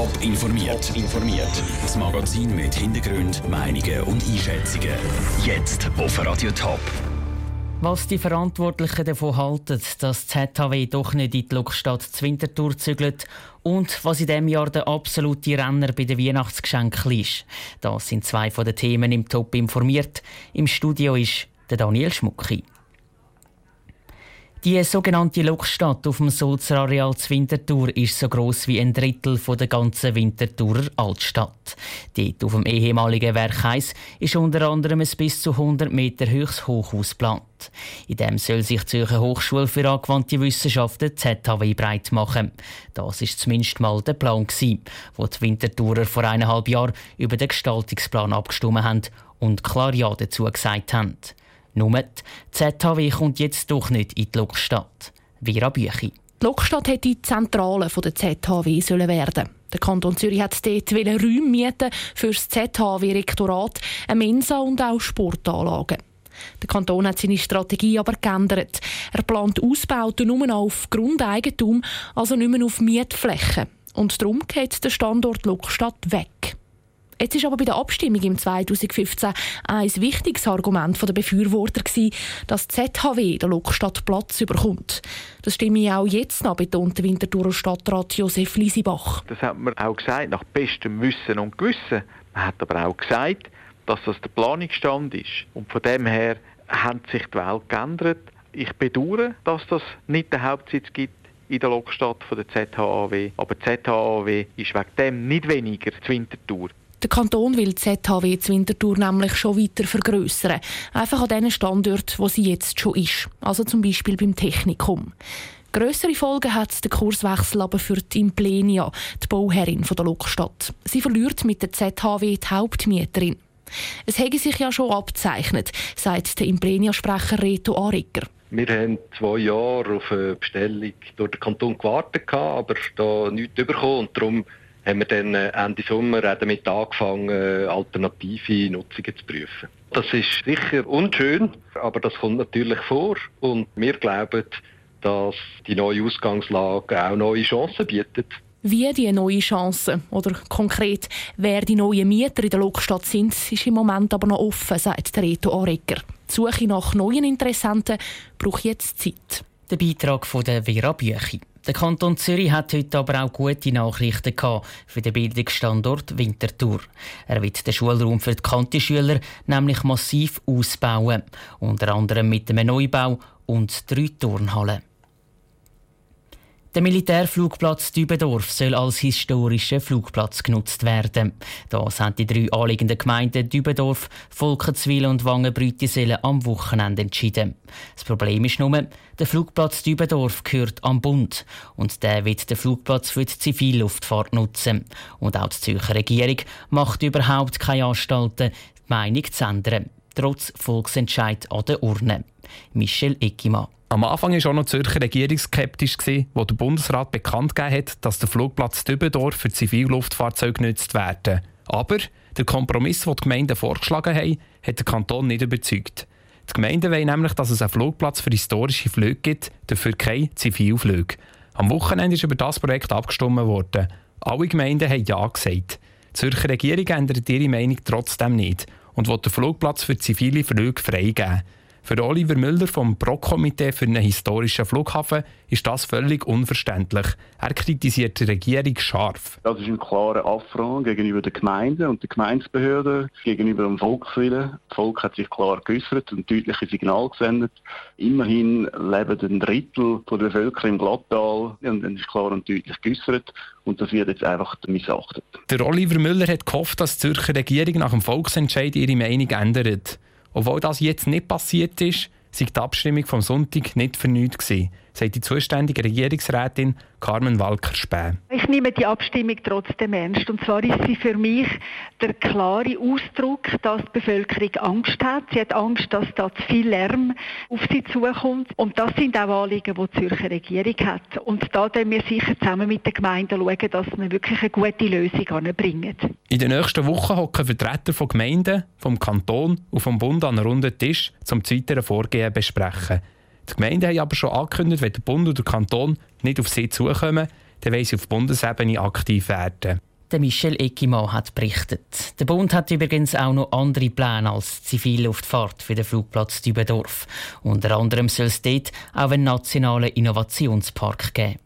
Top informiert. informiert. Das Magazin mit Hintergrund, Meinungen und Einschätzungen. Jetzt auf Radio Top. Was die Verantwortlichen davon halten, dass ZHW doch nicht in die Lokstadt Zwintertour zügelt und was in diesem Jahr der absolute Renner bei den Weihnachtsgeschenken ist. Das sind zwei von den Themen im Top informiert. Im Studio ist der Daniel Schmucki. Die sogenannte Lokstadt auf dem Sulzer Areal Winterthur ist so groß wie ein Drittel der ganzen Winterthurer Altstadt. Dort auf dem ehemaligen Werk 1 ist unter anderem ein bis zu 100 Meter hohes Hochhaus geplant. In dem soll sich die Zürcher Hochschule für angewandte Wissenschaften ZHW breit machen. Das ist zumindest mal der Plan gewesen, wo die Winterthurer vor eineinhalb Jahren über den Gestaltungsplan abgestimmt haben und klar Ja dazu gesagt haben. Nur die ZHW kommt jetzt doch nicht in die Lokstadt. Vera Büchi. Die Lokstadt hätte die Zentrale der ZHW sollen werden. Der Kanton Zürich hat dort Räume mieten für das ZHW-Rektorat, eine Mensa und auch Sportanlagen. Der Kanton hat seine Strategie aber geändert. Er plant Ausbauten nur auf Grundeigentum, also nicht mehr auf Mietflächen. Und darum geht der Standort Lokstadt weg. Jetzt ist aber bei der Abstimmung im 2015 ein wichtiges Argument der Befürworter gewesen, dass ZHW der Lokstadt Platz bekommt. Das stimme ich auch jetzt noch, betont der Winterthurer Stadtrat Josef Liesibach. Das hat man auch gesagt, nach bestem Wissen und Gewissen. Man hat aber auch gesagt, dass das der Planungsstand ist. Und von dem her hat sich die Welt geändert. Ich bedauere, dass das nicht den Hauptsitz gibt in der Lokstadt der ZHAW. Aber die ZHAW ist wegen dem nicht weniger zur Winterthur. Der Kanton will die ZHW Winterthur nämlich schon weiter vergrössern. Einfach an den Standorten, wo sie jetzt schon ist. Also zum Beispiel beim Technikum. Grössere Folgen hat der Kurswechsel aber für die Implenia, die Bauherrin der Lokstadt. Sie verliert mit der ZHW die Hauptmieterin. Es hätte sich ja schon abzeichnet, sagt der Implenia-Sprecher Reto Ariger. Wir haben zwei Jahre auf eine Bestellung durch den Kanton gewartet, aber da nichts bekommen. Und darum haben wir dann äh, Ende Sommer damit angefangen, äh, alternative Nutzungen zu prüfen. Das ist sicher unschön, aber das kommt natürlich vor und wir glauben, dass die neue Ausgangslage auch neue Chancen bietet. Wie die neue Chancen oder konkret wer die neuen Mieter in der Lokstadt sind, ist im Moment aber noch offen, sagt Reto Arecker. Die Suche nach neuen Interessenten braucht jetzt Zeit. Der Beitrag von der Vera Büchi. Der Kanton Zürich hat heute aber auch gute Nachrichten für den Bildungsstandort Winterthur. Er wird den Schulraum für die Kantischüler nämlich massiv ausbauen, unter anderem mit einem Neubau und drei Turnhallen. Der Militärflugplatz Dübendorf soll als historischer Flugplatz genutzt werden. Das haben die drei anliegenden Gemeinden Dübendorf, Volkenswil und Wangenbrütisellen am Wochenende entschieden. Das Problem ist nur, der Flugplatz Dübendorf gehört am Bund und der wird den Flugplatz für die Zivilluftfahrt nutzen. Und auch die Zürcher Regierung macht überhaupt keine Anstalten, die Meinung zu ändern, trotz Volksentscheid an der Urne. Michel Eckimann. Am Anfang war auch noch die Zürcher Regierung skeptisch, wo der Bundesrat bekannt gegeben hat, dass der Flugplatz Dübendorf für Zivilluftfahrzeuge genutzt werden. Aber der Kompromiss, den die Gemeinden vorgeschlagen haben, hat den Kanton nicht überzeugt. Die Gemeinden wollen nämlich, dass es einen Flugplatz für historische Flüge gibt, dafür keine Zivilflüge. Am Wochenende ist über das Projekt abgestimmt worden. Alle Gemeinden haben Ja gesagt. Die Zürcher Regierung ändert ihre Meinung trotzdem nicht und will den Flugplatz für zivile Flüge freigeben. Für Oliver Müller vom Pro-Komitee für einen historischen Flughafen ist das völlig unverständlich. Er kritisiert die Regierung scharf. Das ist ein klarer Affront gegenüber den Gemeinden und den Gemeindebehörden, gegenüber dem Volkswillen. Das Volk hat sich klar geäußert und deutliche Signale gesendet. Immerhin leben ein Drittel der Bevölkerung im Glattal und dann ist klar und deutlich geäußert. Und das wird jetzt einfach missachtet. Der Oliver Müller hat gehofft, dass die Zürcher Regierung nach dem Volksentscheid ihre Meinung ändert. Obwohl das jetzt nicht passiert ist, sei die Abstimmung vom Sonntag nicht vernünftig gewesen sagt die zuständige Regierungsrätin Carmen Walker-Späh. Ich nehme die Abstimmung trotzdem ernst. Und zwar ist sie für mich der klare Ausdruck, dass die Bevölkerung Angst hat. Sie hat Angst, dass da zu viel Lärm auf sie zukommt. Und das sind auch Anliegen, die die Zürcher Regierung hat. Und da werden wir sicher zusammen mit den Gemeinden schauen, dass wir wirklich eine gute Lösung anbringen. In den nächsten Wochen hocken Vertreter von Gemeinden, vom Kanton und vom Bund an einem runden Tisch, um das weitere Vorgehen zu besprechen. Die Gemeinden haben aber schon angekündigt, wenn der Bund oder der Kanton nicht auf sie zukommen, dann wollen sie auf Bundesebene aktiv werden. Der Michel Ekimann hat berichtet. Der Bund hat übrigens auch noch andere Pläne als Zivilluftfahrt für den Flugplatz Dübendorf. Unter anderem soll es dort auch einen nationalen Innovationspark geben.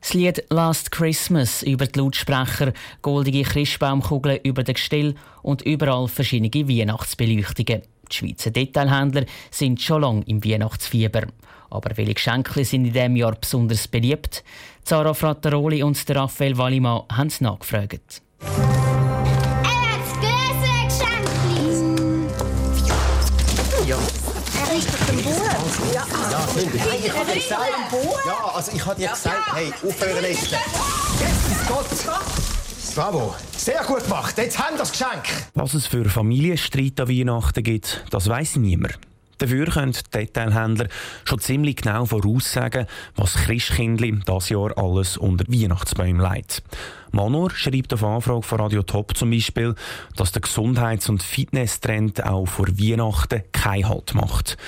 Das Lied Last Christmas über die Lautsprecher, goldige Christbaumkugeln über den Gestell und überall verschiedene Weihnachtsbeleuchtungen. Die Schweizer Detailhändler sind schon lange im Weihnachtsfieber. Aber welche Geschenke sind in diesem Jahr besonders beliebt? Zara Frattaroli und Raphael Wallimann haben es nachgefragt. Ja, ja, hey, ich habe dir gesagt, ja, also ich habe dir gesagt, hey, aufhören essen. Jetzt Gott. Bravo, sehr gut gemacht. Jetzt haben wir das Geschenk. Was es für Familienstreit an Weihnachten gibt, das weiß niemand. Dafür können Detailhändler schon ziemlich genau voraussagen, was Christkindli das Jahr alles unter Weihnachtsbäumen leitet. Manor schreibt auf Anfrage von Radio Top zum Beispiel, dass der Gesundheits- und Fitnesstrend auch vor Weihnachten keinen Halt macht.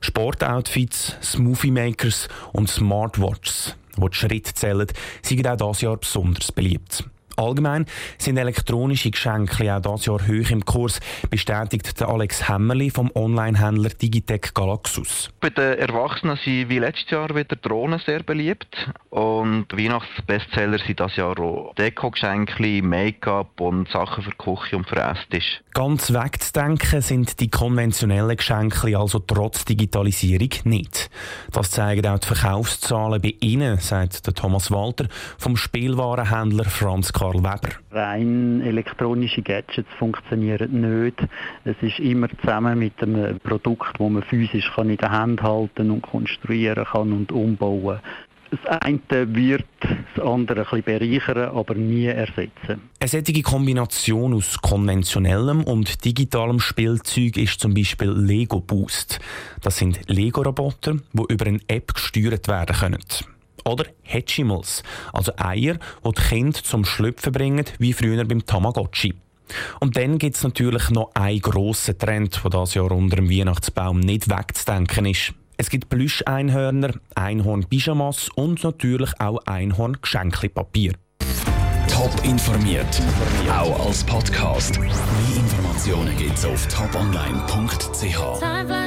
Sportoutfits, Smoothie Makers und Smartwatches, die die Schritte zählen, sind auch dieses Jahr besonders beliebt. Allgemein sind elektronische Geschenke auch dieses Jahr hoch im Kurs, bestätigt der Alex Hämmerli vom Online-Händler Digitec Galaxus. Bei den Erwachsenen sind wie letztes Jahr wieder Drohnen sehr beliebt und Weihnachtsbestseller sind das Jahr auch Deko-Geschenke, Make-up und Sachen für Küche und für Esstisch. Ganz wegzudenken sind die konventionellen Geschenke also trotz Digitalisierung nicht. Das zeigen auch die Verkaufszahlen bei Ihnen, sagt der Thomas Walter vom Spielwarenhändler Franz Karl Weber. Rein elektronische Gadgets funktionieren nicht. Es ist immer zusammen mit einem Produkt, das man physisch kann in der Hand halten und konstruieren kann und umbauen. Das eine wird das andere ein bisschen bereichern, aber nie ersetzen. Eine solche Kombination aus konventionellem und digitalem Spielzeug ist zum Beispiel Lego Boost. Das sind Lego-Roboter, die über eine App gesteuert werden können. Oder Hatchimals, also Eier, die die Kinder zum Schlüpfen bringen, wie früher beim Tamagotchi. Und dann gibt es natürlich noch einen grossen Trend, der dieses Jahr unter dem Weihnachtsbaum nicht wegzudenken ist. Es gibt Plüsch-Einhörner, Einhorn-Pyjamas und natürlich auch Einhorn-Geschenkpapier. Top informiert, auch als Podcast. Mehr Informationen gibt es auf toponline.ch.